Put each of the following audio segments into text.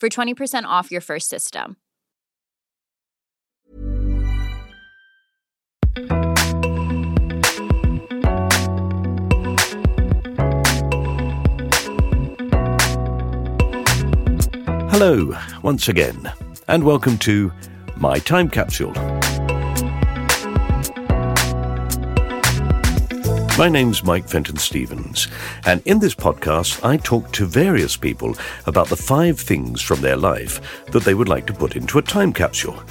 for 20% off your first system. Hello, once again, and welcome to My Time Capsule. My name's Mike Fenton Stevens, and in this podcast, I talk to various people about the five things from their life that they would like to put into a time capsule.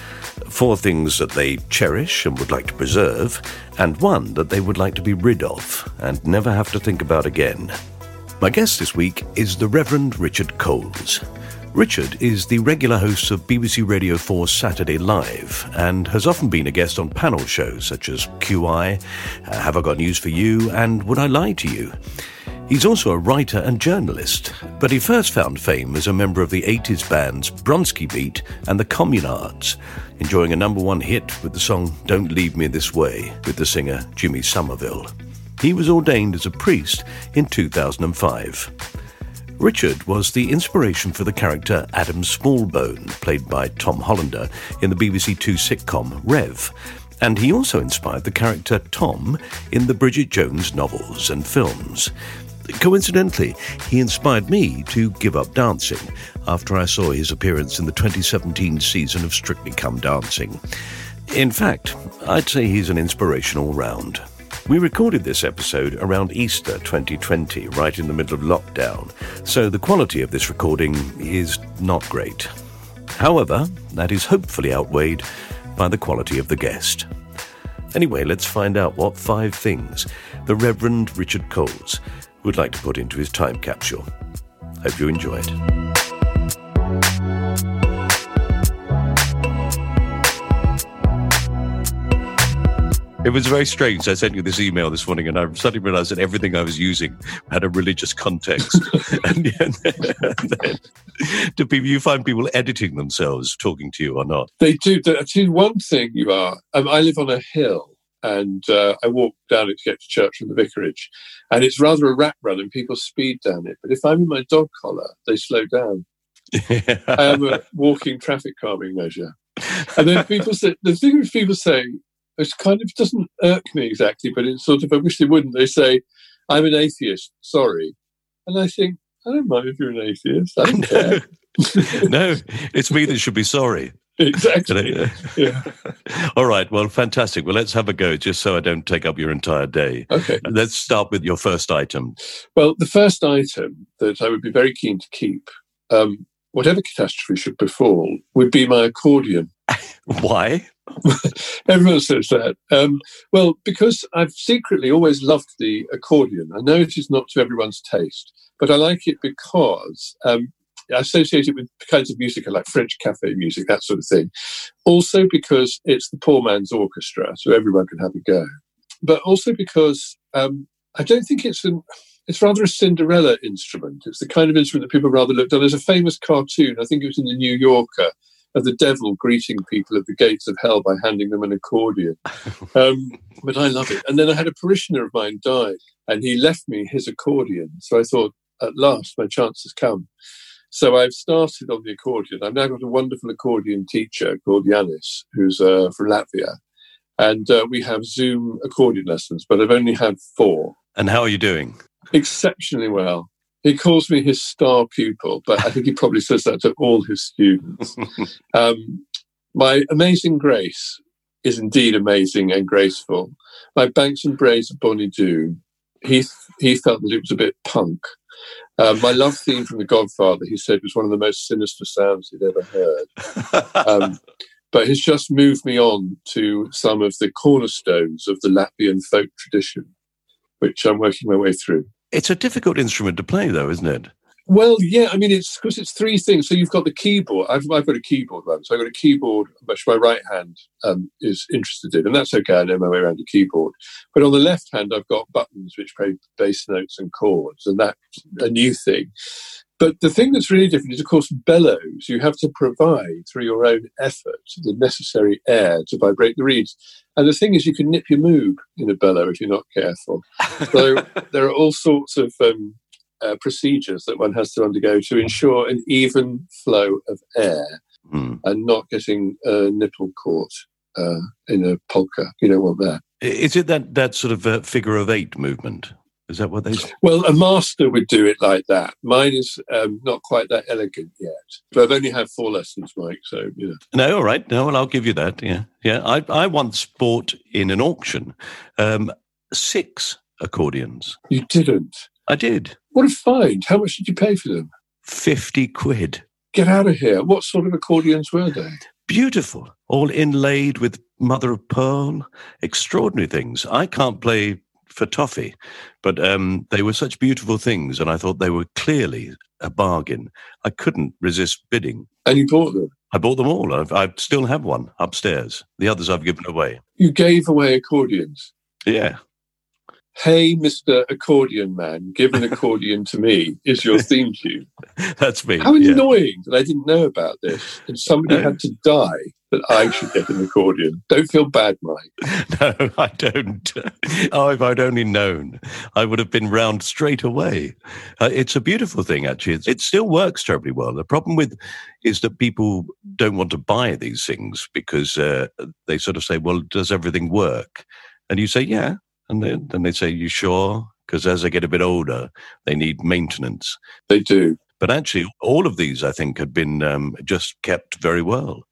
Four things that they cherish and would like to preserve, and one that they would like to be rid of and never have to think about again. My guest this week is the Reverend Richard Coles. Richard is the regular host of BBC Radio 4's Saturday Live and has often been a guest on panel shows such as QI, uh, Have I Got News for You, and Would I Lie to You? He's also a writer and journalist, but he first found fame as a member of the 80s bands Bronski Beat and the Communards, enjoying a number one hit with the song Don't Leave Me This Way with the singer Jimmy Somerville. He was ordained as a priest in 2005. Richard was the inspiration for the character Adam Smallbone, played by Tom Hollander in the BBC Two sitcom Rev. And he also inspired the character Tom in the Bridget Jones novels and films. Coincidentally, he inspired me to give up dancing after I saw his appearance in the 2017 season of Strictly Come Dancing. In fact, I'd say he's an inspiration all round. We recorded this episode around Easter 2020, right in the middle of lockdown, so the quality of this recording is not great. However, that is hopefully outweighed by the quality of the guest. Anyway, let's find out what five things the Reverend Richard Coles would like to put into his time capsule. Hope you enjoy it. It was very strange. I sent you this email this morning, and I suddenly realized that everything I was using had a religious context. and, and, then, do people you find people editing themselves talking to you or not? They do. One thing you are. Um, I live on a hill, and uh, I walk down it to get to church from the vicarage, and it's rather a rat run, and people speed down it. But if I'm in my dog collar, they slow down. I am a walking traffic calming measure. And then people say the thing people say it kind of doesn't irk me exactly, but it's sort of, I wish they wouldn't. They say, I'm an atheist, sorry. And I think, I don't mind if you're an atheist. I don't care. no, it's me that should be sorry. Exactly. yeah. All right. Well, fantastic. Well, let's have a go, just so I don't take up your entire day. Okay. Let's start with your first item. Well, the first item that I would be very keen to keep um, whatever catastrophe should befall, would be my accordion. Why? Everyone says that. Um, well, because I've secretly always loved the accordion. I know it is not to everyone's taste, but I like it because um, I associate it with kinds of music like French cafe music, that sort of thing. Also because it's the poor man's orchestra, so everyone can have a go. But also because um, I don't think it's an it's rather a Cinderella instrument. It's the kind of instrument that people rather looked on. There's a famous cartoon, I think it was in the New Yorker, of the devil greeting people at the gates of hell by handing them an accordion. Um, but I love it. And then I had a parishioner of mine die, and he left me his accordion. So I thought, at last, my chance has come. So I've started on the accordion. I've now got a wonderful accordion teacher called Yanis, who's uh, from Latvia. And uh, we have Zoom accordion lessons, but I've only had four. And how are you doing? Exceptionally well. He calls me his star pupil, but I think he probably says that to all his students. um, my amazing grace is indeed amazing and graceful. My Banks and Braes of Bonnie Doon, he, he felt that it was a bit punk. Um, my love theme from The Godfather, he said, was one of the most sinister sounds he'd ever heard. Um, but has just moved me on to some of the cornerstones of the Latvian folk tradition, which I'm working my way through. It's a difficult instrument to play, though, isn't it? Well, yeah, I mean, it's because it's three things. So you've got the keyboard. I've, I've got a keyboard one. So I've got a keyboard, which my right hand um, is interested in, and that's okay. I know my way around the keyboard. But on the left hand, I've got buttons which play bass notes and chords, and that's a new thing. But the thing that's really different is, of course, bellows. You have to provide through your own effort the necessary air to vibrate the reeds. And the thing is, you can nip your moob in a bellow if you're not careful. So there are all sorts of um, uh, procedures that one has to undergo to ensure an even flow of air Mm. and not getting a nipple caught uh, in a polka. You don't want that. Is it that, that sort of uh, figure of eight movement? Is that what they Well, a master would do it like that. Mine is um, not quite that elegant yet. But I've only had four lessons, Mike. So you know. No, all right. No, well, I'll give you that. Yeah, yeah. I I once bought in an auction um, six accordions. You didn't. I did What a find! How much did you pay for them? fifty quid. Get out of here! What sort of accordions were they? Beautiful, all inlaid with mother of pearl. Extraordinary things. I can't play for toffee, but um, they were such beautiful things, and I thought they were clearly a bargain. I couldn't resist bidding. And you bought them. I bought them all. I've, I still have one upstairs. The others I've given away. You gave away accordions. Yeah. Hey, Mister Accordion Man, give an accordion to me is your theme tune. That's me. How yeah. annoying that I didn't know about this and somebody No. had to die that I should get an accordion. Don't feel bad, Mike. No, I don't. Oh, if I'd only known, I would have been round straight away. Uh, it's a beautiful thing, actually. It's, it still works terribly well. The problem with is that people don't want to buy these things because uh, they sort of say, "Well, does everything work?" And you say, "Yeah," and then, then they say, "You sure?" Because as they get a bit older, they need maintenance. They do. But actually, all of these, I think, had been um, just kept very well.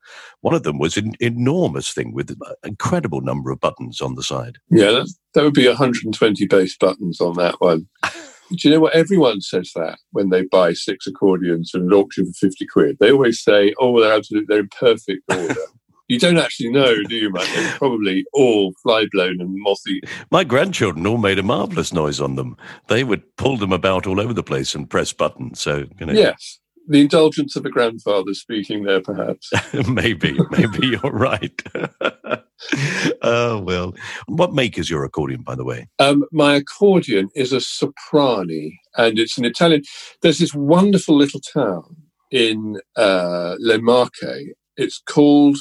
One of them was an enormous thing with an incredible number of buttons on the side. Yeah, that would be 120 bass buttons on that one. Do you know what? Everyone says that when they buy six accordions at an auction for 50 quid. They always say, oh, they're absolutely, they're in perfect order. you don't actually know, do you, Mike? They're probably all fly blown and mossy. My grandchildren all made a marvelous noise on them. They would pull them about all over the place and press buttons. So, you know, Yes. The indulgence of a grandfather speaking there, perhaps. maybe, maybe you're right. oh, well. What make is your accordion, by the way? Um, my accordion is a soprani, and it's an Italian. There's this wonderful little town in uh, Le Marche. It's called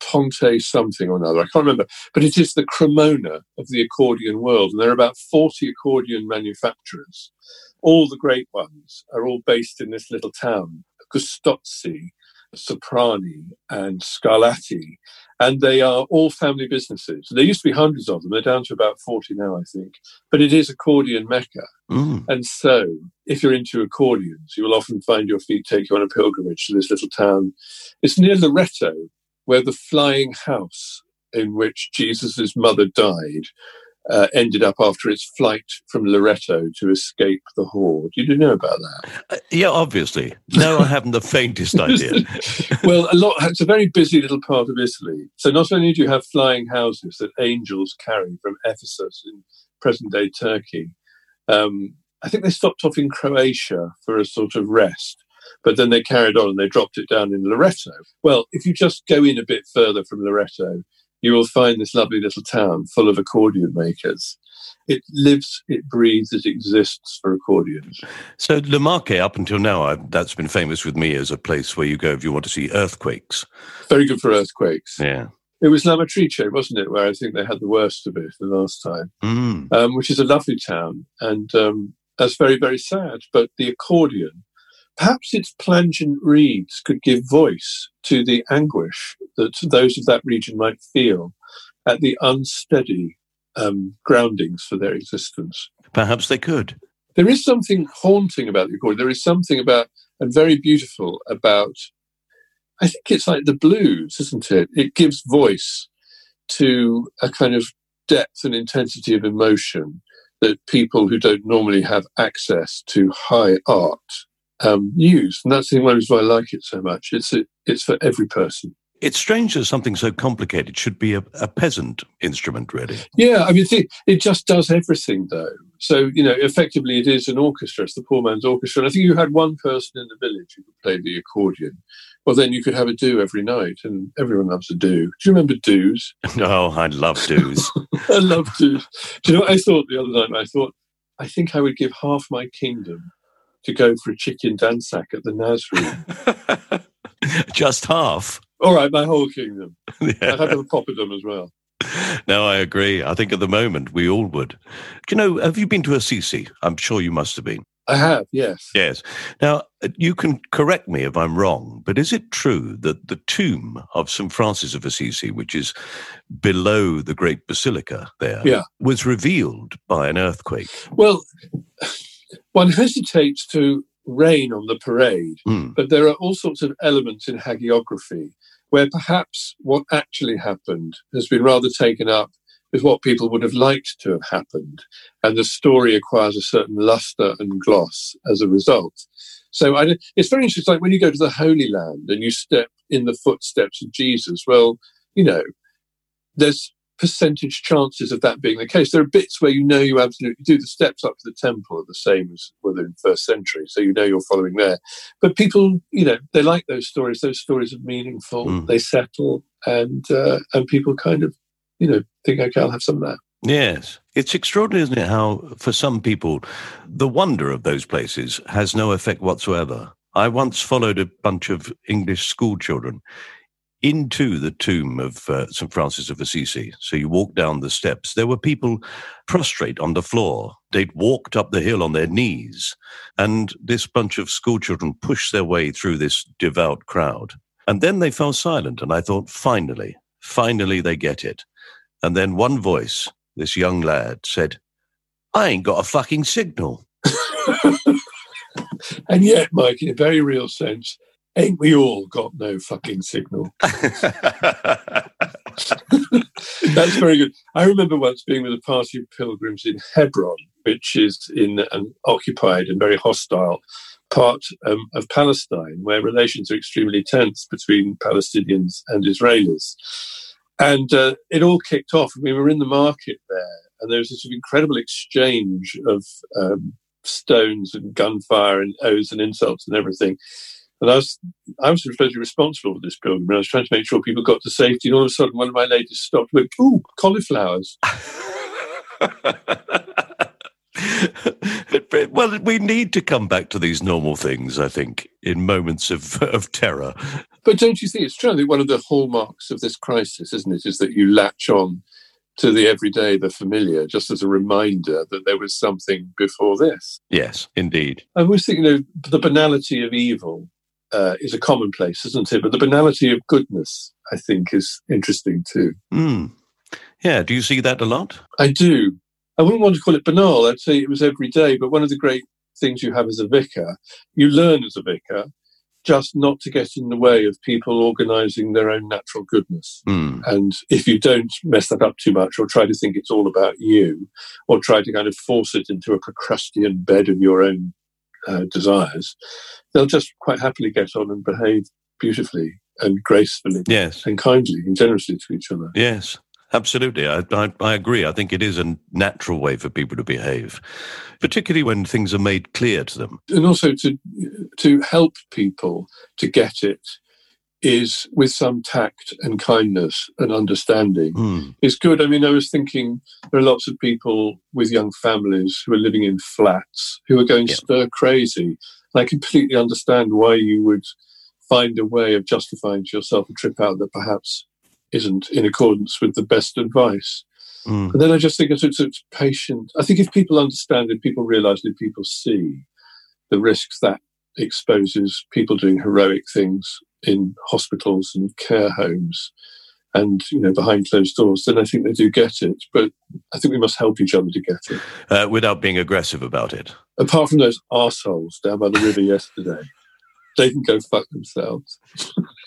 Ponte something or another. I can't remember, but it is the Cremona of the accordion world, and there are about 40 accordion manufacturers. All the great ones are all based in this little town, Gustozzi, Soprani, and Scarlatti, and they are all family businesses. There used to be hundreds of them. They're down to about 40 now, I think. But it is accordion mecca. Mm. And so, if you're into accordions, you will often find your feet take you on a pilgrimage to this little town. It's near Loreto, where the flying house in which Jesus' mother died uh, ended up after its flight from Loretto to escape the horde. You do know about that? Yeah, obviously. No, I haven't the faintest idea. well, a lot. It's a very busy little part of Italy. So not only do you have flying houses that angels carry from Ephesus in present-day Turkey, um, I think they stopped off in Croatia for a sort of rest, but then they carried on and they dropped it down in Loreto. Well, if you just go in a bit further from Loreto, you will find this lovely little town full of accordion makers. It lives, it breathes, it exists for accordions. So Le Marche, up until now, I've, that's been famous with me as a place where you go if you want to see earthquakes. Very good for earthquakes. Yeah. It was Lamatrice, wasn't it, where I think they had the worst of it the last time, Mm. um, which is a lovely town. And um, that's very, very sad. But the accordion, perhaps its plangent reeds could give voice to the anguish that those of that region might feel at the unsteady um, groundings for their existence. Perhaps they could. There is something haunting about the accordion. There is something about, and very beautiful about, I think it's like the blues, isn't it? It gives voice to a kind of depth and intensity of emotion that people who don't normally have access to high art um, use. And that's the one reason why I like it so much. It's, it's for every person. It's strange that something so complicated should be a, a peasant instrument, really. Yeah, I mean, see, it just does everything, though. So, you know, effectively, it is an orchestra. It's the poor man's orchestra. And I think you had one person in the village who could play the accordion. Well, then you could have a do every night, and everyone loves a do. Do you remember do's? Oh, I love do's. I love do's. Do you know what I thought the other night? I thought, I think I would give half my kingdom to go for a chicken dansak at the nursery. Just half. All right, my whole kingdom. I'd have Yeah. a poppadom as well. No, I agree. I think at the moment we all would. Do you know, have you been to Assisi? I'm sure you must have been. I have, yes. Yes. Now, you can correct me if I'm wrong, but is it true that the tomb of St. Francis of Assisi, which is below the Great Basilica there, Yeah. was revealed by an earthquake? Well, one hesitates to rain on the parade, Hmm. but there are all sorts of elements in hagiography where perhaps what actually happened has been rather taken up with what people would have liked to have happened, and the story acquires a certain luster and gloss as a result. So I, it's very interesting. Like when you go to the Holy Land and you step in the footsteps of Jesus. Well, you know, there's percentage chances of that being the case. There are bits where you know you absolutely do. The steps up to the temple are the same as were in first century, so you know you're following there. But people, you know, they like those stories. Those stories are meaningful. Mm. They settle, and uh, and people kind of, you know, think, okay, I'll have some of that. Yes. It's extraordinary, isn't it, how for some people, the wonder of those places has no effect whatsoever. I once followed a bunch of English school children into the tomb of uh, St. Francis of Assisi. So you walk down the steps. There were people prostrate on the floor. They'd walked up the hill on their knees. And this bunch of schoolchildren pushed their way through this devout crowd. And then they fell silent. And I thought, finally, finally they get it. And then one voice, this young lad, said, I ain't got a fucking signal. And yet, Mike, in a very real sense, ain't we all got no fucking signal? That's very good. I remember once being with a party of pilgrims in Hebron, which is in an occupied and very hostile part um, of Palestine, where relations are extremely tense between Palestinians and Israelis. And uh, it all kicked off. We were in the market there, and there was this incredible exchange of um, stones and gunfire and oaths and insults and everything. And I was, I was supposed to be responsible for this pilgrim. And I was trying to make sure people got to safety. And all of a sudden, one of my ladies stopped and went, Ooh, cauliflowers. well, we need to come back to these normal things, I think, in moments of, of terror. But don't you think it's true? I think one of the hallmarks of this crisis, isn't it, is that you latch on to the everyday, the familiar, just as a reminder that there was something before this. Yes, indeed. I always think, you know, the banality of evil uh, is a commonplace, isn't it? But the banality of goodness, I think, is interesting too. Mm. Yeah, do you see that a lot? I do. I wouldn't want to call it banal. I'd say it was every day. But one of the great things you have as a vicar, you learn as a vicar just not to get in the way of people organizing their own natural goodness. Mm. And if you don't mess that up too much or try to think it's all about you or try to kind of force it into a Procrustean bed of your own uh, desires, they'll just quite happily get on and behave beautifully and gracefully Yes. and kindly and generously to each other. Yes. Absolutely. I, I, I agree. I think it is a natural way for people to behave, particularly when things are made clear to them. And also to to help people to get it is with some tact and kindness and understanding Mm. is good. I mean, I was thinking there are lots of people with young families who are living in flats who are going Yeah. stir crazy. And I completely understand why you would find a way of justifying to yourself a trip out that perhaps isn't in accordance with the best advice. Mm. And then I just think it's, it's, it's patient. I think if people understand, it, people realize, if people see the risks that exposes people doing heroic things in hospitals and care homes and, you know, behind closed doors, then I think they do get it. But I think we must help each other to get it. Uh, without being aggressive about it. Apart from those arseholes down by the river yesterday, they can go fuck themselves.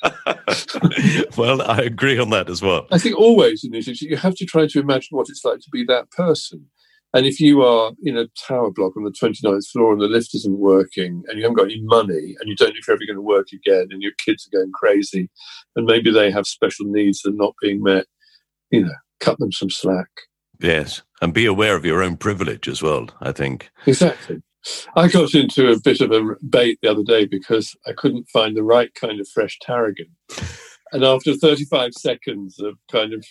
well, I agree on that as well. I think always in these issues, you have to try to imagine what it's like to be that person. And if you are in a tower block on the 29th floor and the lift isn't working and you haven't got any money and you don't know if you're ever going to work again and your kids are going crazy and maybe they have special needs that are not being met, you know, cut them some slack. Yes. And be aware of your own privilege as well, I think. Exactly. I got into a bit of a bate the other day because I couldn't find the right kind of fresh tarragon. And after 35 seconds of kind of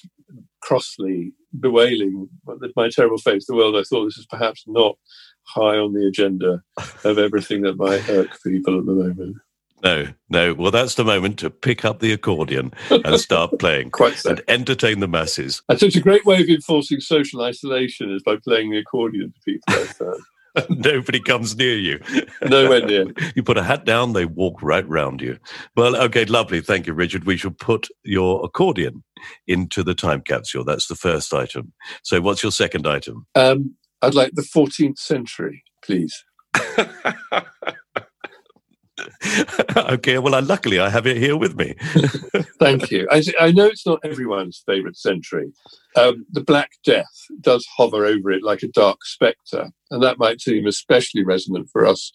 crossly bewailing my terrible fate to the world, I thought this is perhaps not high on the agenda of everything that might irk people at the moment. No, no. Well, that's the moment to pick up the accordion and start playing Quite so. and entertain the masses. And so it's a great way of enforcing social isolation is by playing the accordion to people. Found. Nobody comes near you. Nowhere near. You put a hat down, they walk right round you. Well, okay, lovely. Thank you, Richard. We shall put your accordion into the time capsule. That's the first item. So, what's your second item? Um, I'd like the 14th century, please. okay, well, I, luckily I have it here with me. Thank you. I, I know it's not everyone's favourite century. Um, the Black Death does hover over it like a dark spectre, and that might seem especially resonant for us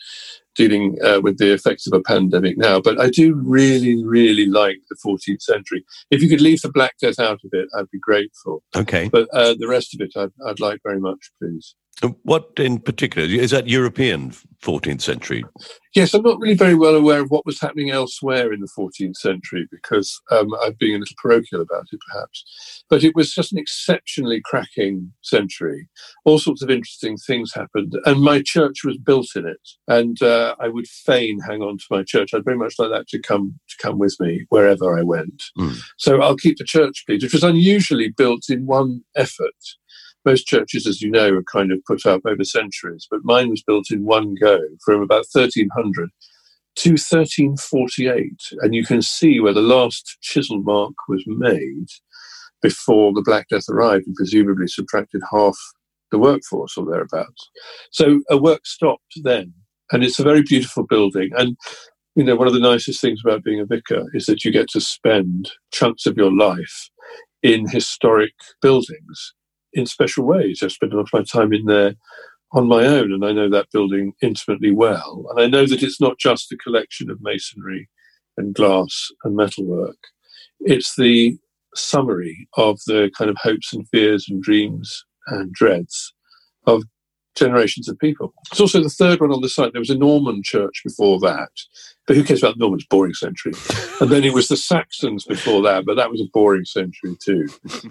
dealing uh, with the effects of a pandemic now. But I do really, really like the 14th century. If you could leave the Black Death out of it, I'd be grateful. Okay. But uh, the rest of it, I'd, I'd like very much, please. What in particular? Is that European 14th century? Yes, I'm not really very well aware of what was happening elsewhere in the 14th century because um, I've been a little parochial about it, perhaps. But it was just an exceptionally cracking century. All sorts of interesting things happened, and my church was built in it. And uh, I would fain hang on to my church. I'd very much like that to come to come with me wherever I went. Mm. So I'll keep the church, please, which was unusually built in one effort. Most churches, as you know, are kind of put up over centuries, but mine was built in one go from about 1300 to 1348. And you can see where the last chisel mark was made before the Black Death arrived and presumably subtracted half the workforce or thereabouts. So a work stopped then. And it's a very beautiful building. And, you know, one of the nicest things about being a vicar is that you get to spend chunks of your life in historic buildings in special ways. I've spent a lot of my time in there on my own, and I know that building intimately well. And I know that it's not just a collection of masonry and glass and metalwork, it's the summary of the kind of hopes and fears and dreams and dreads of generations of people. It's also the third one on the site. There was a Norman church before that, but who cares about Normans? Boring century. and then it was the Saxons before that, but that was a boring century too.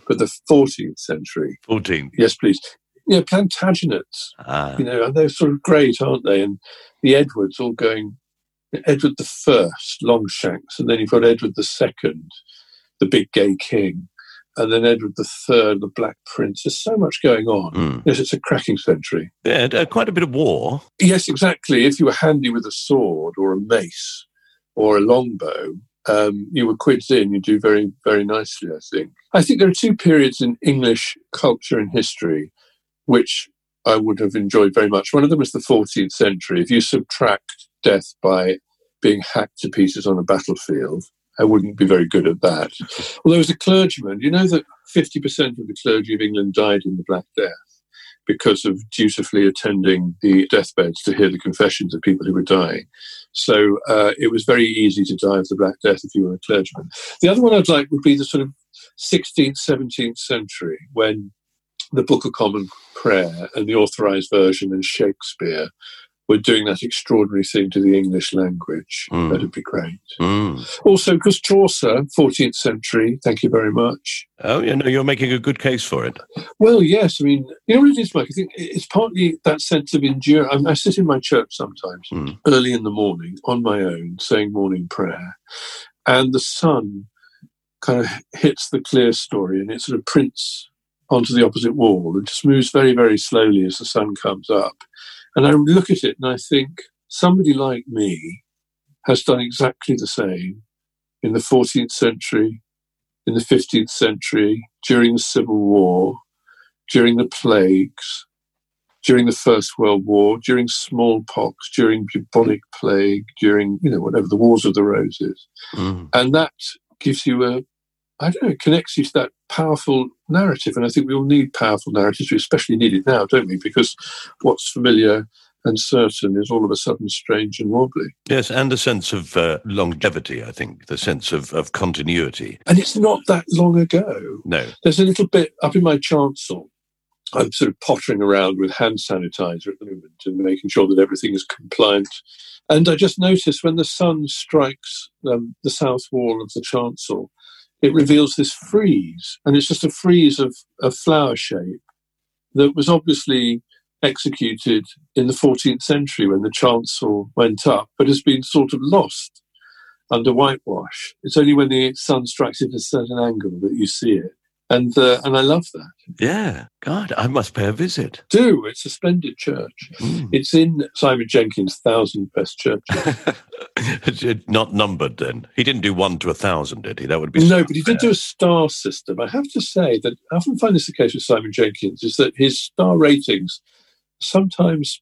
But the 14th century, 14th. yes, please. Yeah, Plantagenets, Ah, you know, and they're sort of great, aren't they? And the Edwards all going, Edward the First, Longshanks, and then you've got Edward the Second, the big gay king, and then Edward the Third, the Black Prince. There's so much going on. mm. Yes, it's a cracking century. yeah, uh, quite a bit of war. Yes, exactly. If you were handy with a sword or a mace or a longbow, um, you were quids in. You do very, very nicely, I think. I think there are two periods in English culture and history which I would have enjoyed very much. One of them was the 14th century. If you subtract death by being hacked to pieces on a battlefield, I wouldn't be very good at that. Although, as a clergyman, you know that 50% of the clergy of England died in the Black Death. because of dutifully attending the deathbeds to hear the confessions of people who were dying. So uh, it was very easy to die of the Black Death if you were a clergyman. The other one I'd like would be the sort of 16th, 17th century when the Book of Common Prayer and the Authorized Version and Shakespeare were doing that extraordinary thing to the English language. Mm. That'd be great. Mm. Also, because Chaucer, 14th century, thank you very much. Oh, you know, you're making a good case for it. Well, yes. I mean, you know what it is, Mike? I think it's partly that sense of endurance. I, mean, I sit in my church sometimes mm. early in the morning on my own, saying morning prayer, and the sun kind of hits the clerestory and it sort of prints onto the opposite wall and just moves very, very slowly as the sun comes up. And I look at it and I think somebody like me has done exactly the same in the 14th century, in the 15th century, during the Civil War, during the plagues, during the First World War, during smallpox, during bubonic plague, during, you know, whatever, the Wars of the Roses. Mm. And that gives you a, I don't know, connects you to that powerful narrative. And I think we all need powerful narratives. We especially need it now, don't we? Because what's familiar and certain is all of a sudden strange and wobbly. Yes, and a sense of uh, longevity, I think, the sense of, of continuity. And it's not that long ago. No. There's a little bit up in my chancel. I'm sort of pottering around with hand sanitizer at the moment and making sure that everything is compliant. And I just noticed when the sun strikes um, the south wall of the chancel, it reveals this frieze, and it's just a frieze of a flower shape that was obviously executed in the 14th century when the chancel went up, but has been sort of lost under whitewash. It's only when the sun strikes it at a certain angle that you see it and uh, and I love that. Yeah, God, I must pay a visit. Do it's a splendid church. Mm. It's in Simon Jenkins' thousand best churches. Not numbered, then. He didn't do one to a thousand, did he? That would be no, but he did do a star system. I have to say that I often find this the case with Simon Jenkins is that his star ratings sometimes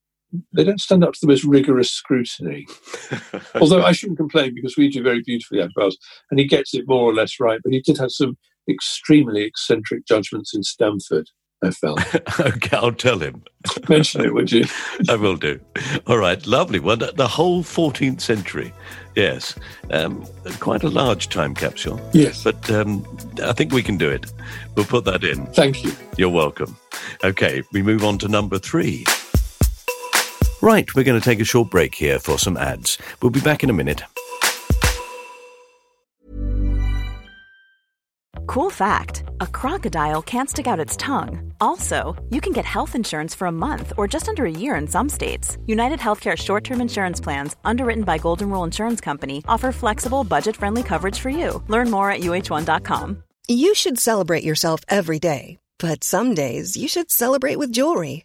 they don't stand up to the most rigorous scrutiny. Although I shouldn't complain because we do very beautifully at Wells, and he gets it more or less right. But he did have some extremely eccentric judgments in Stamford. I felt. okay, I'll tell him. Mention it, would you? I will do. All right, lovely. Well, the whole 14th century. Yes, um, quite a large time capsule. Yes. But um, I think we can do it. We'll put that in. Thank you. You're welcome. Okay, we move on to number three. Right, we're going to take a short break here for some ads. We'll be back in a minute. Cool fact a crocodile can't stick out its tongue. Also, you can get health insurance for a month or just under a year in some states. United Healthcare short term insurance plans, underwritten by Golden Rule Insurance Company, offer flexible, budget friendly coverage for you. Learn more at uh1.com. You should celebrate yourself every day, but some days you should celebrate with jewelry.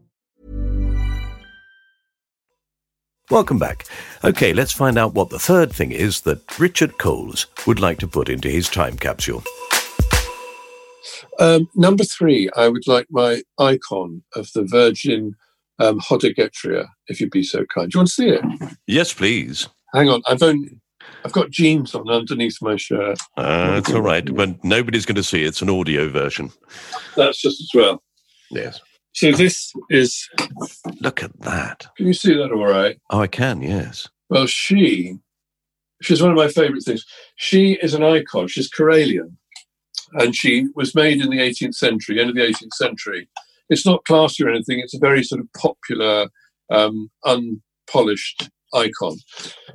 Welcome back. Okay, let's find out what the third thing is that Richard Coles would like to put into his time capsule. Um, number three, I would like my icon of the Virgin um, Hodegetria, if you'd be so kind. Do you want to see it? Yes, please. Hang on, I've only I've got jeans on underneath my shirt. Uh, it's all right. But nobody's going to see it. It's an audio version. That's just as well. Yes. So this is. Look at that. Can you see that all right? Oh, I can, yes. Well, she, she's one of my favorite things. She is an icon. She's Karelian. And she was made in the 18th century, end of the 18th century. It's not classy or anything. It's a very sort of popular, um, unpolished icon.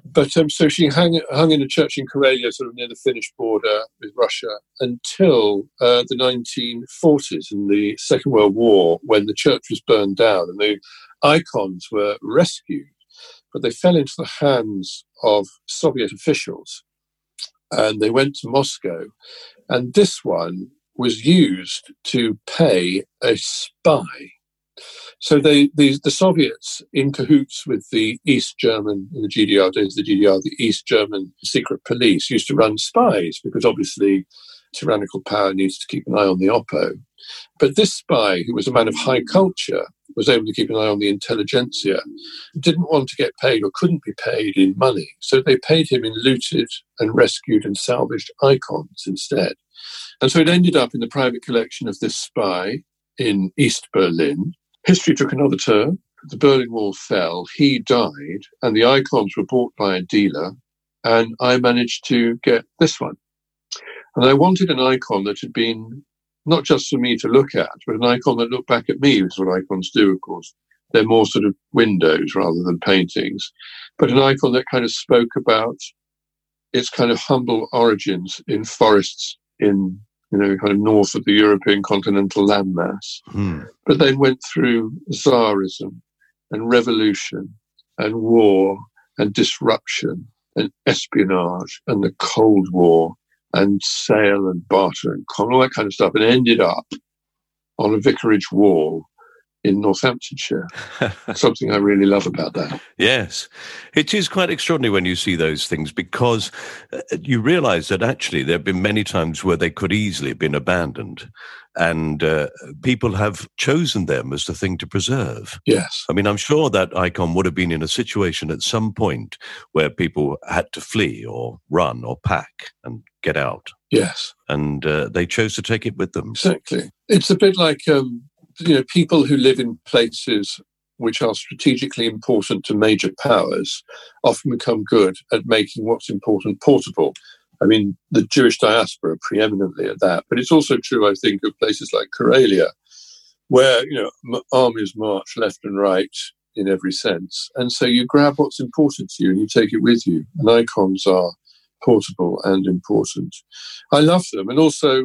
But um, so she hung, hung in a church in Karelia, sort of near the Finnish border with Russia, until uh, the 1940s in the Second World War, when the church was burned down and the icons were rescued. But they fell into the hands of Soviet officials and they went to Moscow. And this one was used to pay a spy so they, the, the Soviets, in cahoots with the East German, in the GDR days, the GDR, the East German secret police, used to run spies because obviously tyrannical power needs to keep an eye on the Oppo. But this spy, who was a man of high culture, was able to keep an eye on the intelligentsia, didn't want to get paid or couldn't be paid in money. So they paid him in looted and rescued and salvaged icons instead. And so it ended up in the private collection of this spy in East Berlin. History took another turn. The Berlin Wall fell. He died, and the icons were bought by a dealer. And I managed to get this one. And I wanted an icon that had been not just for me to look at, but an icon that looked back at me, which is what icons do, of course. They're more sort of windows rather than paintings, but an icon that kind of spoke about its kind of humble origins in forests in you know, kind of north of the European continental landmass, hmm. but then went through Tsarism and revolution and war and disruption and espionage and the Cold War and sale and barter and all that kind of stuff and ended up on a vicarage wall in Northamptonshire. Something I really love about that. Yes. It is quite extraordinary when you see those things because uh, you realize that actually there have been many times where they could easily have been abandoned and uh, people have chosen them as the thing to preserve. Yes. I mean, I'm sure that icon would have been in a situation at some point where people had to flee or run or pack and get out. Yes. And uh, they chose to take it with them. Exactly. It's a bit like um, you know, people who live in places which are strategically important to major powers often become good at making what's important portable. I mean, the Jewish diaspora preeminently at that, but it's also true, I think, of places like Karelia, where you know armies march left and right in every sense, and so you grab what's important to you and you take it with you. And icons are portable and important. I love them, and also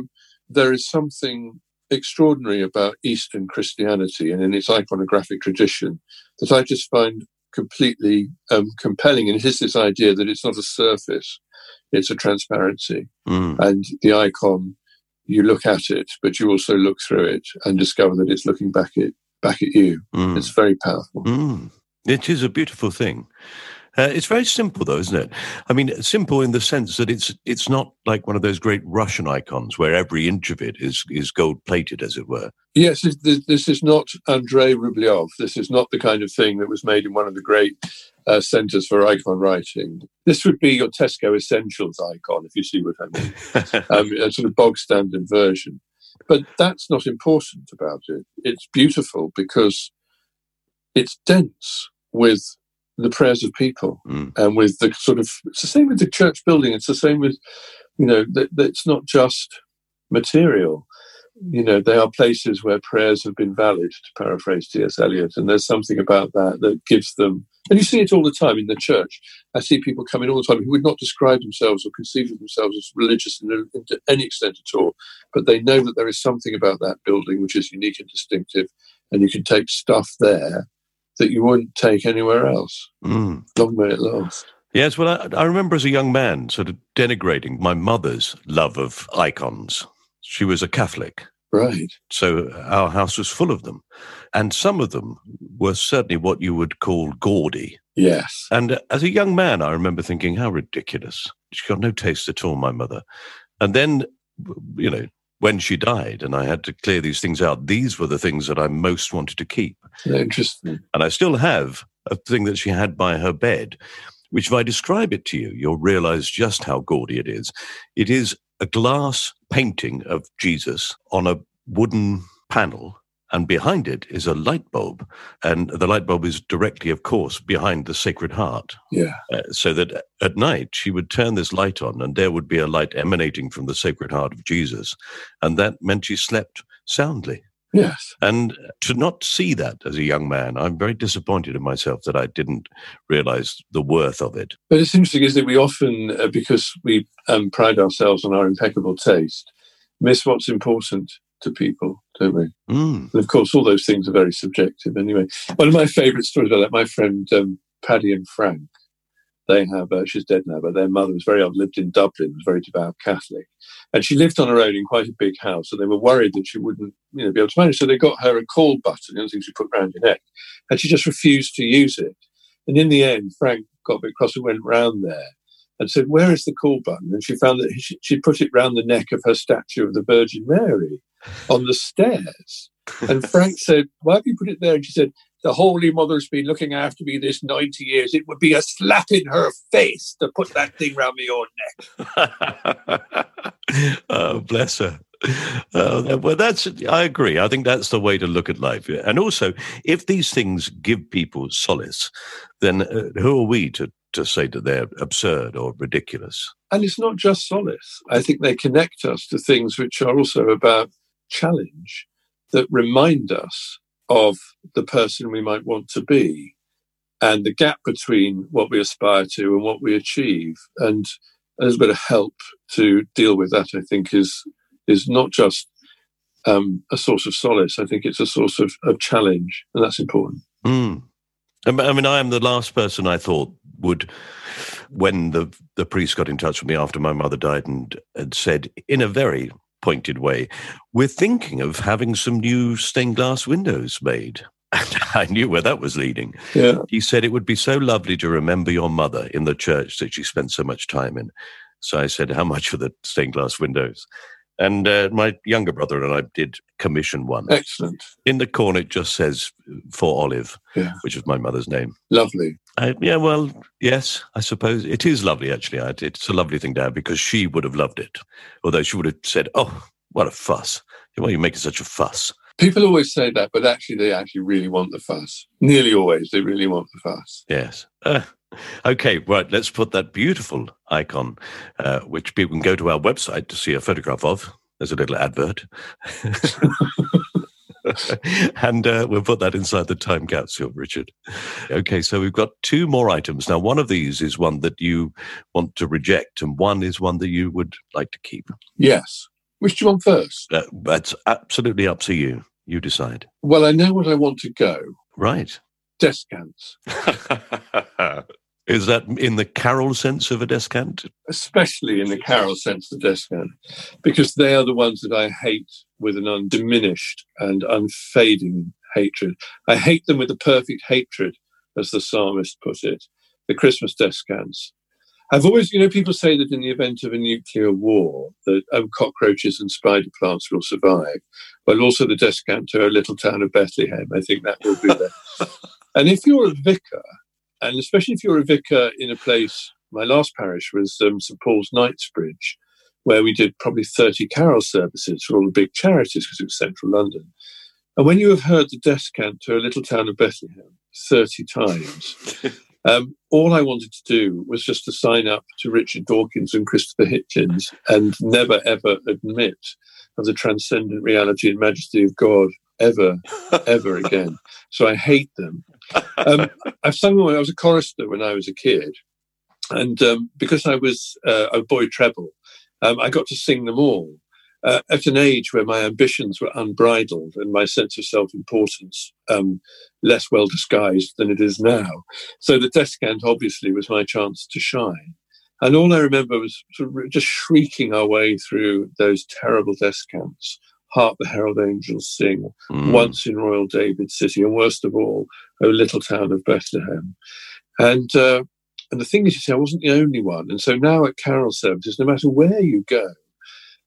there is something extraordinary about Eastern Christianity and in its iconographic tradition that I just find completely um, compelling. And it is this idea that it's not a surface, it's a transparency. Mm. And the icon, you look at it, but you also look through it and discover that it's looking back at, back at you. Mm. It's very powerful. Mm. It is a beautiful thing. Uh, it's very simple, though, isn't it? I mean, simple in the sense that it's it's not like one of those great Russian icons where every inch of it is is gold plated, as it were. Yes, this, this is not Andrei Rublev. This is not the kind of thing that was made in one of the great uh, centers for icon writing. This would be your Tesco Essentials icon, if you see what I mean, um, a sort of bog standard version. But that's not important about it. It's beautiful because it's dense with the prayers of people mm. and with the sort of it's the same with the church building. It's the same with you know that, that it's not just material. You know they are places where prayers have been valid to paraphrase T. S. Eliot and there's something about that that gives them and you see it all the time in the church. I see people coming all the time who would not describe themselves or conceive of themselves as religious to any extent at all but they know that there is something about that building which is unique and distinctive and you can take stuff there that you wouldn't take anywhere else. Mm. Long may it last. Yes, well, I, I, remember as a young man sort of denigrating my mother's love of icons. She was a Catholic. Right. So our house was full of them. And some of them were certainly what you would call gaudy. Yes. And as a young man, I remember thinking, how ridiculous. She's got no taste at all, my mother. And then, you know, when she died and I had to clear these things out, these were the things that I most wanted to keep. Interesting. And I still have a thing that she had by her bed, which if I describe it to you, you'll realize just how gaudy it is. It is a glass painting of Jesus on a wooden panel and behind it is a light bulb. And the light bulb is directly, of course, behind the Sacred Heart. Yeah. Uh, so that at night she would turn this light on, and there would be a light emanating from the Sacred Heart of Jesus. And that meant she slept soundly. Yes. And to not see that as a young man, I'm very disappointed in myself that I didn't realize the worth of it. But it's interesting, is that we often, uh, because we um, pride ourselves on our impeccable taste, miss what's important to people, don't we? Mm. And of course, all those things are very subjective. Anyway, one of my favourite stories about that, my friend um, Paddy and Frank, they have, uh, she's dead now, but their mother was very old, lived in Dublin, was very devout Catholic. And she lived on her own in quite a big house, and they were worried that she wouldn't you know, be able to manage. So they got her a call button, the other thing she put around your neck, and she just refused to use it. And in the end, Frank got a bit cross and went round there and said, Where is the call button? And she found that she, she put it round the neck of her statue of the Virgin Mary on the stairs. And Frank said, Why have you put it there? And she said, The Holy Mother's been looking after me this 90 years. It would be a slap in her face to put that thing round my own neck. oh, bless her. Uh, well, that's, I agree. I think that's the way to look at life. And also, if these things give people solace, then uh, who are we to, to say that they're absurd or ridiculous? And it's not just solace. I think they connect us to things which are also about challenge that remind us of the person we might want to be and the gap between what we aspire to and what we achieve. And a little bit of help to deal with that, I think, is is not just um, a source of solace. I think it's a source of, of challenge, and that's important. Mm. I mean, I am the last person I thought would, when the the priest got in touch with me after my mother died and had said in a very pointed way, "We're thinking of having some new stained glass windows made." And I knew where that was leading. Yeah. He said it would be so lovely to remember your mother in the church that she spent so much time in. So I said, "How much for the stained glass windows?" And uh, my younger brother and I did commission one. Excellent. In the corner, it just says for Olive, Yeah. which is my mother's name. Lovely. I, yeah, well, yes, I suppose it is lovely. Actually, it's a lovely thing to have because she would have loved it, although she would have said, "Oh, what a fuss! Why are you making such a fuss?" People always say that, but actually, they actually really want the fuss. Nearly always, they really want the fuss. Yes. Uh, okay, right. Let's put that beautiful icon, uh, which people can go to our website to see a photograph of. There's a little advert. and uh, we'll put that inside the time capsule, Richard. Okay, so we've got two more items. Now, one of these is one that you want to reject, and one is one that you would like to keep. Yes. Which do you want first? Uh, that's absolutely up to you. You decide. Well, I know what I want to go. Right. Descants, is that in the carol sense of a descant? especially in the carol sense of descant, because they are the ones that I hate with an undiminished and unfading hatred. I hate them with a perfect hatred, as the psalmist put it. The Christmas descants. I've always, you know, people say that in the event of a nuclear war, that um, cockroaches and spider plants will survive, but also the descant to a little town of Bethlehem. I think that will be there. and if you're a vicar, and especially if you're a vicar in a place, my last parish was um, St Paul's Knightsbridge, where we did probably 30 carol services for all the big charities because it was central London. And when you have heard the descant to a little town of Bethlehem 30 times, um, all I wanted to do was just to sign up to Richard Dawkins and Christopher Hitchens and never ever admit of the transcendent reality and majesty of God ever, ever again. So I hate them. Um, I've sung them I was a chorister when I was a kid. And um, because I was uh, a boy treble, um, I got to sing them all uh, at an age where my ambitions were unbridled and my sense of self-importance um, less well disguised than it is now. So the descant obviously was my chance to shine. And all I remember was sort of just shrieking our way through those terrible descants. Hark the herald angels sing, Mm. once in royal David city, and worst of all, O little town of Bethlehem. And uh, and the thing is, you see, I wasn't the only one. And so now at carol services, no matter where you go,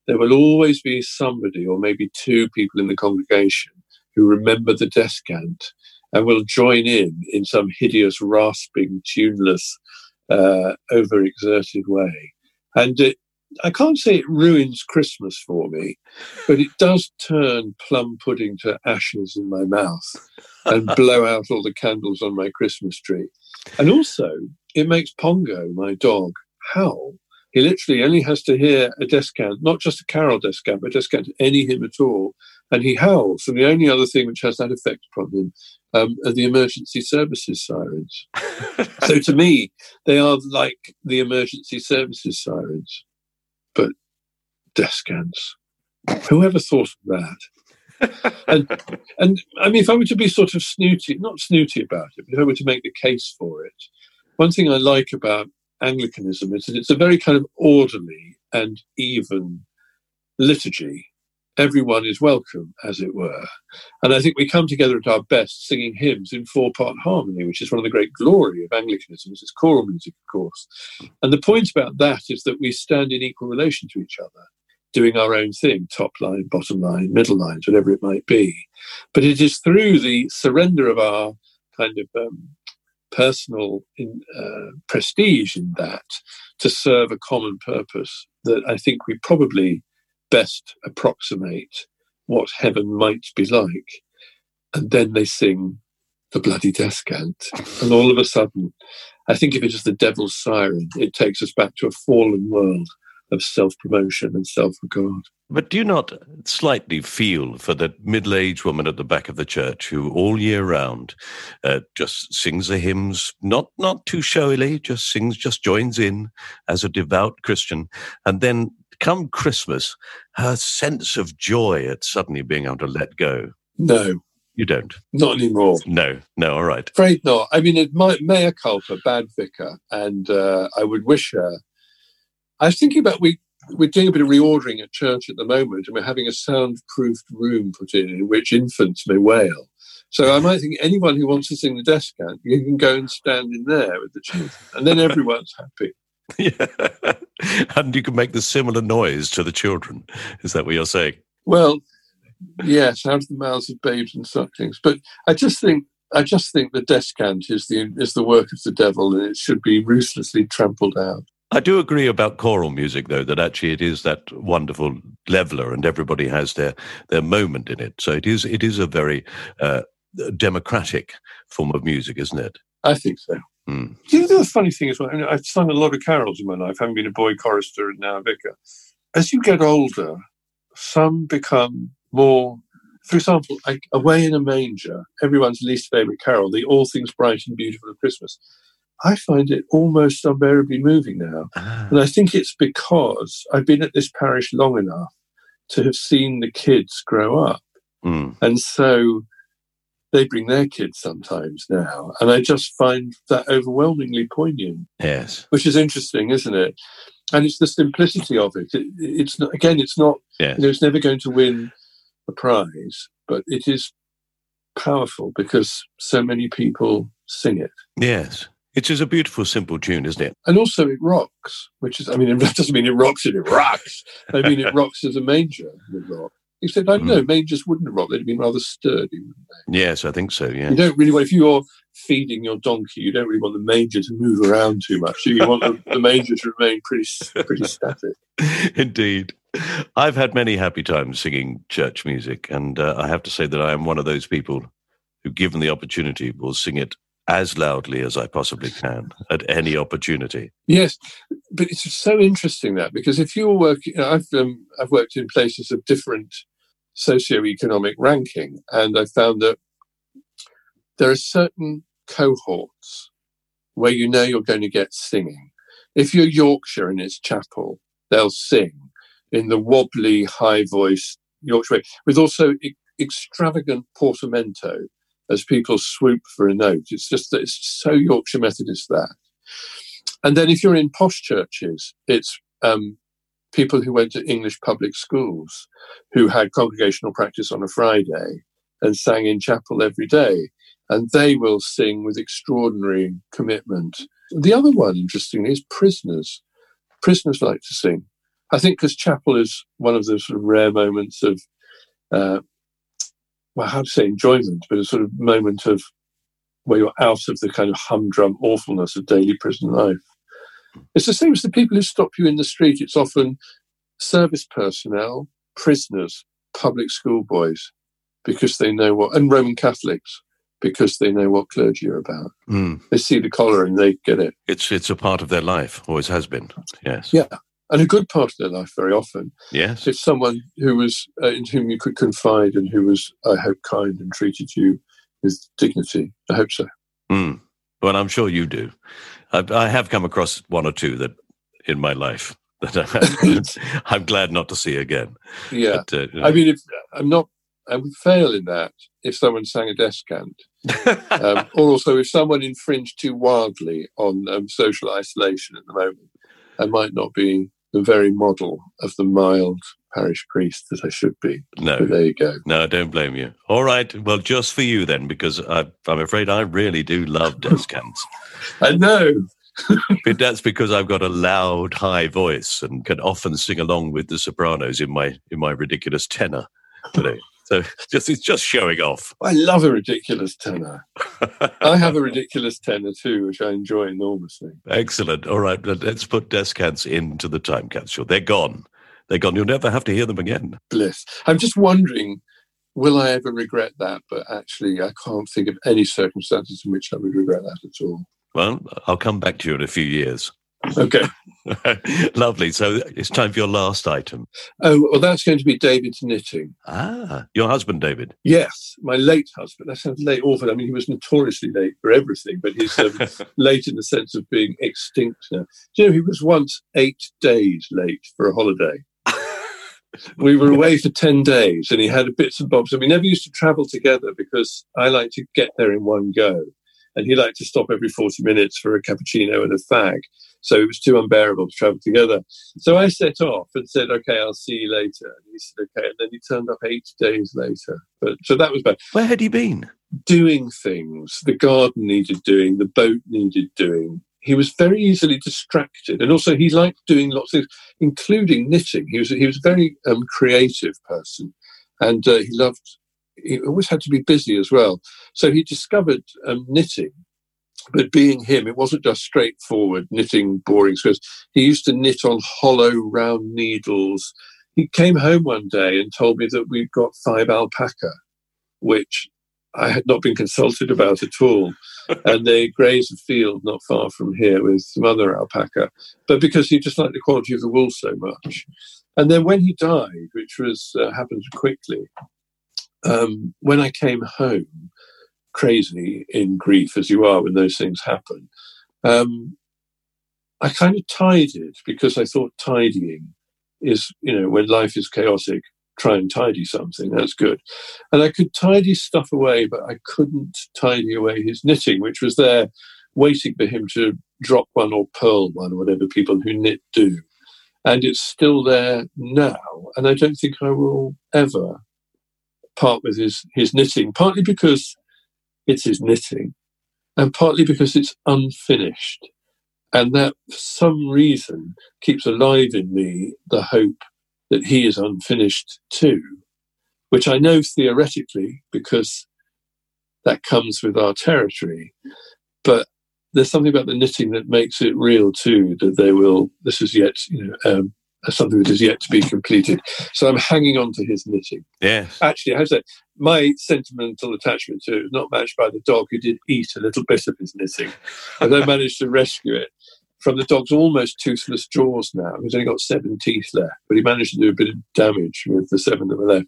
there will always be somebody or maybe two people in the congregation who remember the descant and will join in in some hideous, rasping, tuneless, uh, overexerted way. And it, I can't say it ruins Christmas for me, but it does turn plum pudding to ashes in my mouth and blow out all the candles on my Christmas tree. And also, it makes Pongo, my dog, howl He literally only has to hear a descant, not just a carol descant, but a descant any hymn at all, and he howls. And the only other thing which has that effect upon him um, are the emergency services sirens. so to me, they are like the emergency services sirens, descants. Whoever thought of that? and and I mean, if I were to be sort of snooty, not snooty about it, but if I were to make the case for it, one thing I like about Anglicanism is that it's a very kind of orderly and even liturgy. Everyone is welcome, as it were. And I think we come together at our best singing hymns in four part harmony, which is one of the great glory of Anglicanism. It's choral music, of course. And the point about that is that we stand in equal relation to each other doing our own thing, top line, bottom line, middle lines, whatever it might be. But it is through the surrender of our kind of um, personal in, uh, prestige in that to serve a common purpose that I think we probably best approximate what heaven might be like. And then they sing the bloody descant. And all of a sudden, I think if it is the devil's siren, it takes us back to a fallen world of self promotion and self regard. But do you not slightly feel for that middle aged woman at the back of the church who all year round uh, just sings the hymns, not, not too showily, just sings, just joins in as a devout Christian. And then come Christmas, her sense of joy at suddenly being able to let go. No. You don't? Not anymore. No, no, all right. Afraid not. I mean, it might, mea culpa, bad vicar, and uh, I would wish her I was thinking about we we're doing a bit of reordering at church at the moment, and we're having a soundproofed room put in in which infants may wail. So I might think anyone who wants to sing the descant, you can go and stand in there with the children, and then everyone's happy. Yeah. and you can make the similar noise to the children. Is that what you're saying? Well, yes, out of the mouths of babes and sucklings. But I just think I just think the descant is the is the work of the devil, and it should be ruthlessly trampled out. I do agree about choral music, though, that actually it is that wonderful leveler, and everybody has their their moment in it. So it is it is a very uh, democratic form of music, isn't it? I think so. Mm. You know, the funny thing is, I I've sung a lot of carols in my life, having been a boy chorister and now a vicar. As you get older, some become more. For example, like Away in a Manger, everyone's least favourite carol, the All Things Bright and Beautiful of Christmas. I find it almost unbearably moving now. Ah. And I think it's because I've been at this parish long enough to have seen the kids grow up. Mm. And so they bring their kids sometimes now. And I just find that overwhelmingly poignant. Yes. Which is interesting, isn't it? And it's the simplicity of it. it it's not, again, it's not, yes. you know, it's never going to win a prize, but it is powerful because so many people sing it. Yes. It is a beautiful, simple tune, isn't it? And also it rocks, which is, I mean, that doesn't mean it rocks and it rocks. I mean, it rocks as a manger would rock. Except, I don't mm. know, mangers wouldn't rock. They'd be rather sturdy, wouldn't they? Yes, I think so, yeah. You don't really want, if you're feeding your donkey, you don't really want the manger to move around too much. You want the, the manger to remain pretty, pretty static. Indeed. I've had many happy times singing church music, and uh, I have to say that I am one of those people who, given the opportunity, will sing it as loudly as I possibly can at any opportunity. Yes, but it's so interesting that because if you're working, I've um, I've worked in places of different socio-economic ranking, and I found that there are certain cohorts where you know you're going to get singing. If you're Yorkshire and it's chapel, they'll sing in the wobbly, high voice Yorkshire with also e- extravagant portamento as people swoop for a note. It's just that it's so Yorkshire Methodist that. And then if you're in posh churches, it's um, people who went to English public schools who had congregational practice on a Friday and sang in chapel every day. And they will sing with extraordinary commitment. The other one, interestingly, is prisoners. Prisoners like to sing. I think because chapel is one of the sort of rare moments of uh, well, how to say enjoyment, but a sort of moment of where you're out of the kind of humdrum awfulness of daily prison life. It's the same as the people who stop you in the street. It's often service personnel, prisoners, public school boys, because they know what, and Roman Catholics, because they know what clergy are about. Mm. They see the collar and they get it. It's it's a part of their life, always has been. Yes. Yeah. And a good part of their life, very often. Yes. It's someone who was uh, in whom you could confide and who was, I hope, kind and treated you with dignity. I hope so. Mm. Well, I'm sure you do. I, I have come across one or two that in my life that I'm glad not to see again. Yeah. But, uh, I mean, if I'm not, I would fail in that if someone sang a descant, um, or also if someone infringed too wildly on um, social isolation at the moment. I might not be the very model of the mild parish priest that I should be. no. But there you go. No, I don't blame you. All right. Well, just for you then, because I, I'm afraid I really do love descants. I know. but that's because I've got a loud, high voice and can often sing along with the sopranos in my in my ridiculous tenor. Today. So just it's just showing off. I love a ridiculous tenor. I have a ridiculous tenor too, which I enjoy enormously. Excellent. All right, let's put descants into the time capsule. They're gone. They're gone. You'll never have to hear them again. Bliss. I'm just wondering, will I ever regret that? But actually, I can't think of any circumstances in which I would regret that at all. Well, I'll come back to you in a few years. Okay. Lovely. So it's time for your last item. Oh, well, that's going to be David's knitting. Ah, your husband, David. Yes, my late husband. That sounds late, awful. I mean, he was notoriously late for everything, but he's um, late in the sense of being extinct now. Do you know, he was once eight days late for a holiday. we were away for 10 days and he had bits and bobs. And we never used to travel together because I like to get there in one go. And he liked to stop every 40 minutes for a cappuccino and a fag. So it was too unbearable to travel together. So I set off and said, okay, I'll see you later. And he said, okay. And then he turned up eight days later. But so that was bad. Where had he been? Doing things. The garden needed doing. The boat needed doing. He was very easily distracted. And also he liked doing lots of things, including knitting. He was, he was a very um, creative person. And uh, he loved, he always had to be busy as well. So he discovered um, knitting but being him, it wasn't just straightforward knitting boring squares. He used to knit on hollow round needles. He came home one day and told me that we'd got five alpaca, which I had not been consulted about at all. and they graze a field not far from here with some other alpaca, but because he just liked the quality of the wool so much. And then when he died, which was uh, happened quickly, um, when I came home, crazy in grief as you are when those things happen. Um, I kind of tidied because I thought tidying is, you know, when life is chaotic, try and tidy something. That's good. And I could tidy stuff away, but I couldn't tidy away his knitting, which was there waiting for him to drop one or purl one, or whatever people who knit do. And it's still there now. And I don't think I will ever part with his, his knitting, partly because it's his knitting, and partly because it's unfinished. And that, for some reason, keeps alive in me the hope that he is unfinished too, which I know theoretically because that comes with our territory. But there's something about the knitting that makes it real too, that they will, this is yet, you know, um, something that is yet to be completed. So I'm hanging on to his knitting. Yeah. Actually, I have to say, my sentimental attachment to it not matched by the dog who did eat a little bit of his knitting. and I managed to rescue it from the dog's almost toothless jaws now. He's only got seven teeth left, but he managed to do a bit of damage with the seven that were left.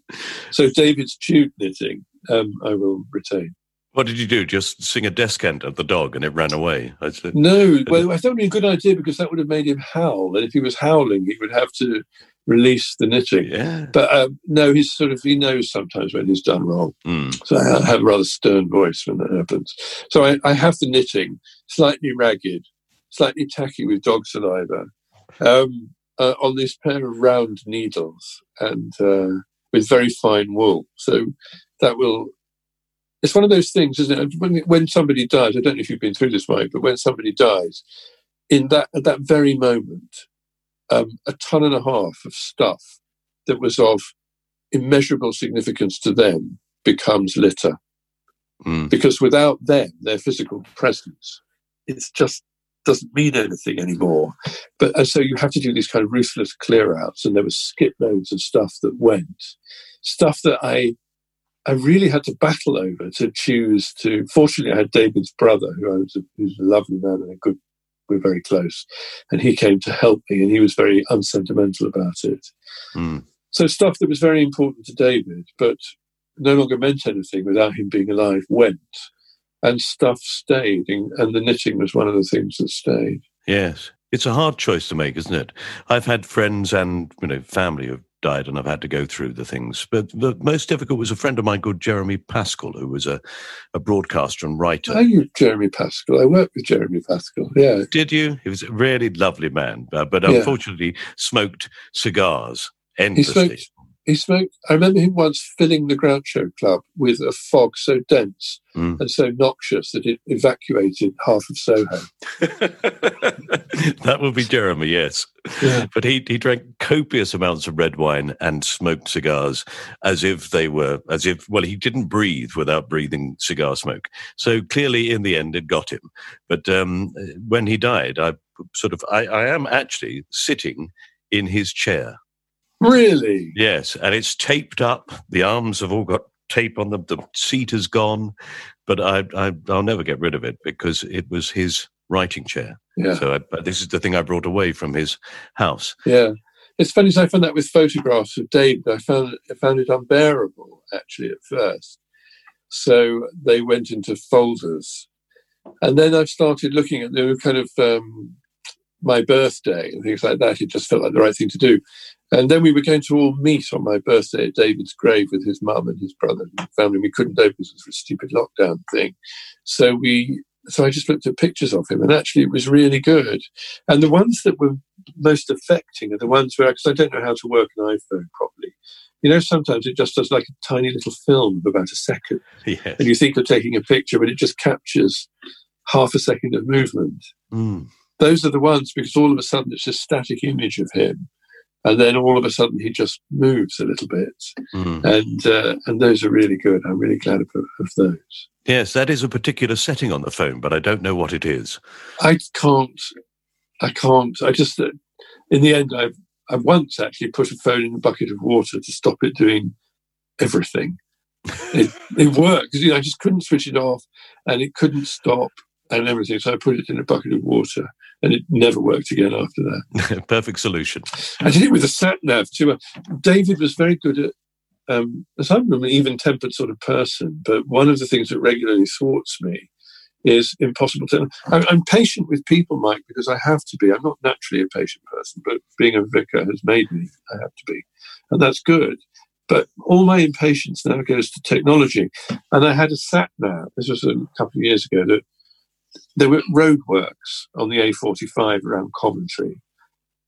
So David's jute knitting, um, I will retain. What did you do? Just sing a descant at the dog and it ran away? I said, No, well, I thought it would be a good idea because that would have made him howl. And if he was howling, he would have to release the knitting. yeah. But um, no, he's sort of, he knows sometimes when he's done wrong. Mm. So I have a rather stern voice when that happens. So I, I have the knitting, slightly ragged, slightly tacky with dog saliva, um, uh, on this pair of round needles and uh, with very fine wool. So that will. It's one of those things, isn't it? When, when somebody dies, I don't know if you've been through this, Mike, but when somebody dies, in that at that very moment, um, a ton and a half of stuff that was of immeasurable significance to them becomes litter Mm. because without them, their physical presence, it just doesn't mean anything anymore. But and so you have to do these kind of ruthless clear outs, and there was skip loads of stuff that went, stuff that I I really had to battle over to choose to. Fortunately, I had David's brother, who I was a, who's a lovely man and a good. We're very close, and he came to help me, and he was very unsentimental about it. Mm. So stuff that was very important to David, but no longer meant anything without him being alive, went, and stuff stayed, and, and the knitting was one of the things that stayed. Yes. It's a hard choice to make, isn't it? I've had friends and you know family who've died, and I've had to go through the things. But the most difficult was a friend of mine called Jeremy Pascall, who was a, a broadcaster and writer. I knew Jeremy Pascall. I worked with Jeremy Pascall. Yeah. Did you? He was a really lovely man, uh, but Yeah. unfortunately smoked cigars He endlessly. smoked. He smoked. I remember him once filling the Groucho Club with a fog so dense Mm. and so noxious that it evacuated half of Soho. that would be Jeremy, yes. Yeah. But he he drank copious amounts of red wine and smoked cigars as if they were as if well he didn't breathe without breathing cigar smoke. So clearly in the end it got him. But um, when he died, I sort of I, I am actually sitting in his chair. Really? Yes, and it's taped up. The arms have all got tape on them. The seat is gone, but I, I I'll never get rid of it because it was his writing chair. Yeah. So I, but this is the thing I brought away from his house. Yeah. It's funny, So I found that with photographs of David, I found I found it unbearable actually at first. So they went into folders, and then I've started looking at the kind of um, my birthday and things like that. It just felt like the right thing to do. And then we were going to all meet on my birthday at David's grave with his mum and his brother and family. We couldn't go because it was a stupid lockdown thing. So we, so I just looked at pictures of him, and actually it was really good. And the ones that were most affecting are the ones where, because I don't know how to work an iPhone properly. You know, sometimes it just does like a tiny little film of about a second, Yes. and you think you're taking a picture, but it just captures half a second of movement Mm. those are the ones because all of a sudden it's a static image of him, and then all of a sudden he just moves a little bit, Mm. and uh, and those are really good. I'm really glad of, of those. Yes, that is a particular setting on the phone, but I don't know what it is. I can't, I can't. I just uh, in the end I've I once actually put a phone in a bucket of water to stop it doing everything. It, it worked because you know I just couldn't switch it off, and it couldn't stop and everything. So I put it in a bucket of water, and it never worked again after that. Perfect solution. I did it with a sat nav too. Uh, David was very good at. Um, as I'm an even-tempered sort of person, but one of the things that regularly thwarts me is impossible to. I'm, I'm patient with people, Mike, because I have to be. I'm not naturally a patient person, but being a vicar has made me. I have to be, and that's good. But all my impatience now goes to technology, and I had a sat nav. This was a couple of years ago that there were roadworks on the A45 around Coventry,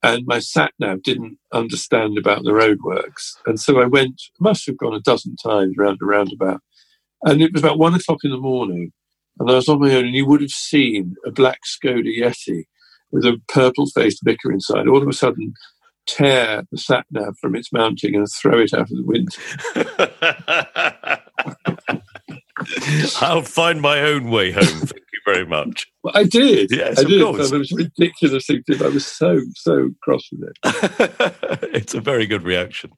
and my sat nav didn't understand about the roadworks. And so I went, must have gone a dozen times round a roundabout. And it was about one o'clock in the morning, and I was on my own, and you would have seen a black Skoda Yeti with a purple faced vicar inside all of a sudden tear the sat nav from its mounting and throw it out of the window. I'll find my own way home. Very much. Well, I did. Yes, I of did. course. It was ridiculous thing to do. I was so, so cross with it. it's a very good reaction.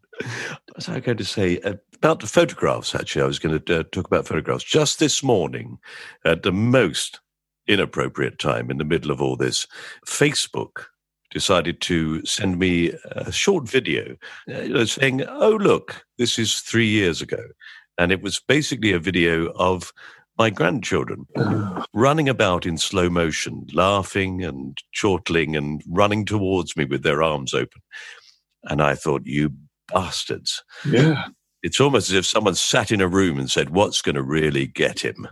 Was I going to say Uh, about the photographs? Actually, I was going to uh, talk about photographs just this morning at the most inappropriate time in the middle of all this. Facebook decided to send me a short video uh, saying, "Oh, look, this is three years ago," and it was basically a video of my grandchildren running about in slow motion, laughing and chortling and running towards me with their arms open. And I thought, you bastards. Yeah. It's almost as if someone sat in a room and said, What's going to really get him?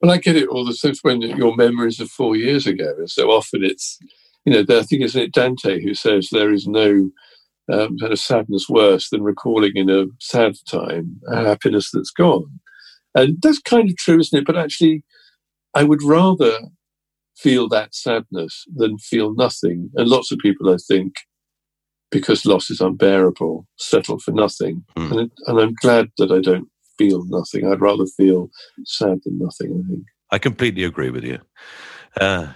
Well, I get it all the since when your memories of four years ago, and so often it's, you know, I think isn't it Dante who says there is no um, kind of sadness worse than recalling in a sad time a happiness that's gone, and that's kind of true, isn't it? But actually, I would rather feel that sadness than feel nothing, and lots of people, I think, because loss is unbearable, settle for nothing, Hmm. and, and I'm glad that I don't feel nothing. I'd rather feel sad than nothing. I think. I completely agree with you. Uh,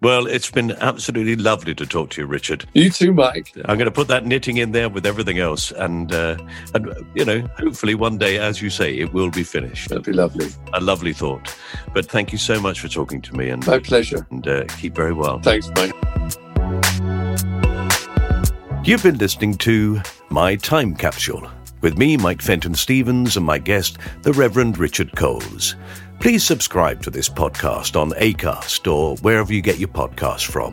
Well, it's been absolutely lovely to talk to you, Richard. You too, Mike. I'm going to put that knitting in there with everything else, and uh, and you know, hopefully one day, as you say, it will be finished. That'd be lovely. A lovely thought. But thank you so much for talking to me, and My pleasure. and uh, keep very well. Thanks, Mike. You've been listening to My Time Capsule with me, Mike Fenton Stevens, and my guest, the Reverend Richard Coles. Please subscribe to this podcast on ACAST or wherever you get your podcasts from.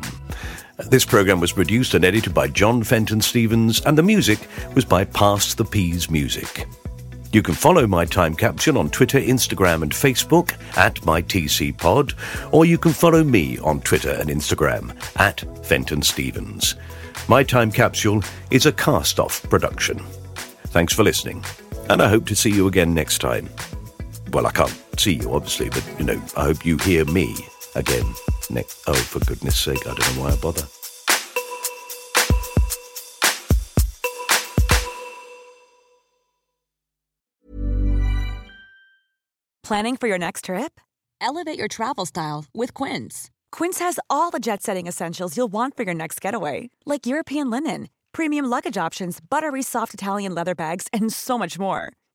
This program was produced and edited by John Fenton Stevens, and the music was by Pass the Peas Music. You can follow My Time Capsule on Twitter, Instagram, and Facebook at MyTCPod, or you can follow me on Twitter and Instagram at Fenton Stevens. My Time Capsule is a cast off production. Thanks for listening, and I hope to see you again next time. Well, I can't see you, obviously, but, you know, I hope you hear me again next. Oh, for goodness sake, I don't know why I bother. Planning for your next trip? Elevate your travel style with Quince. Quince has all the jet setting essentials you'll want for your next getaway, like European linen, premium luggage options, buttery soft Italian leather bags, and so much more.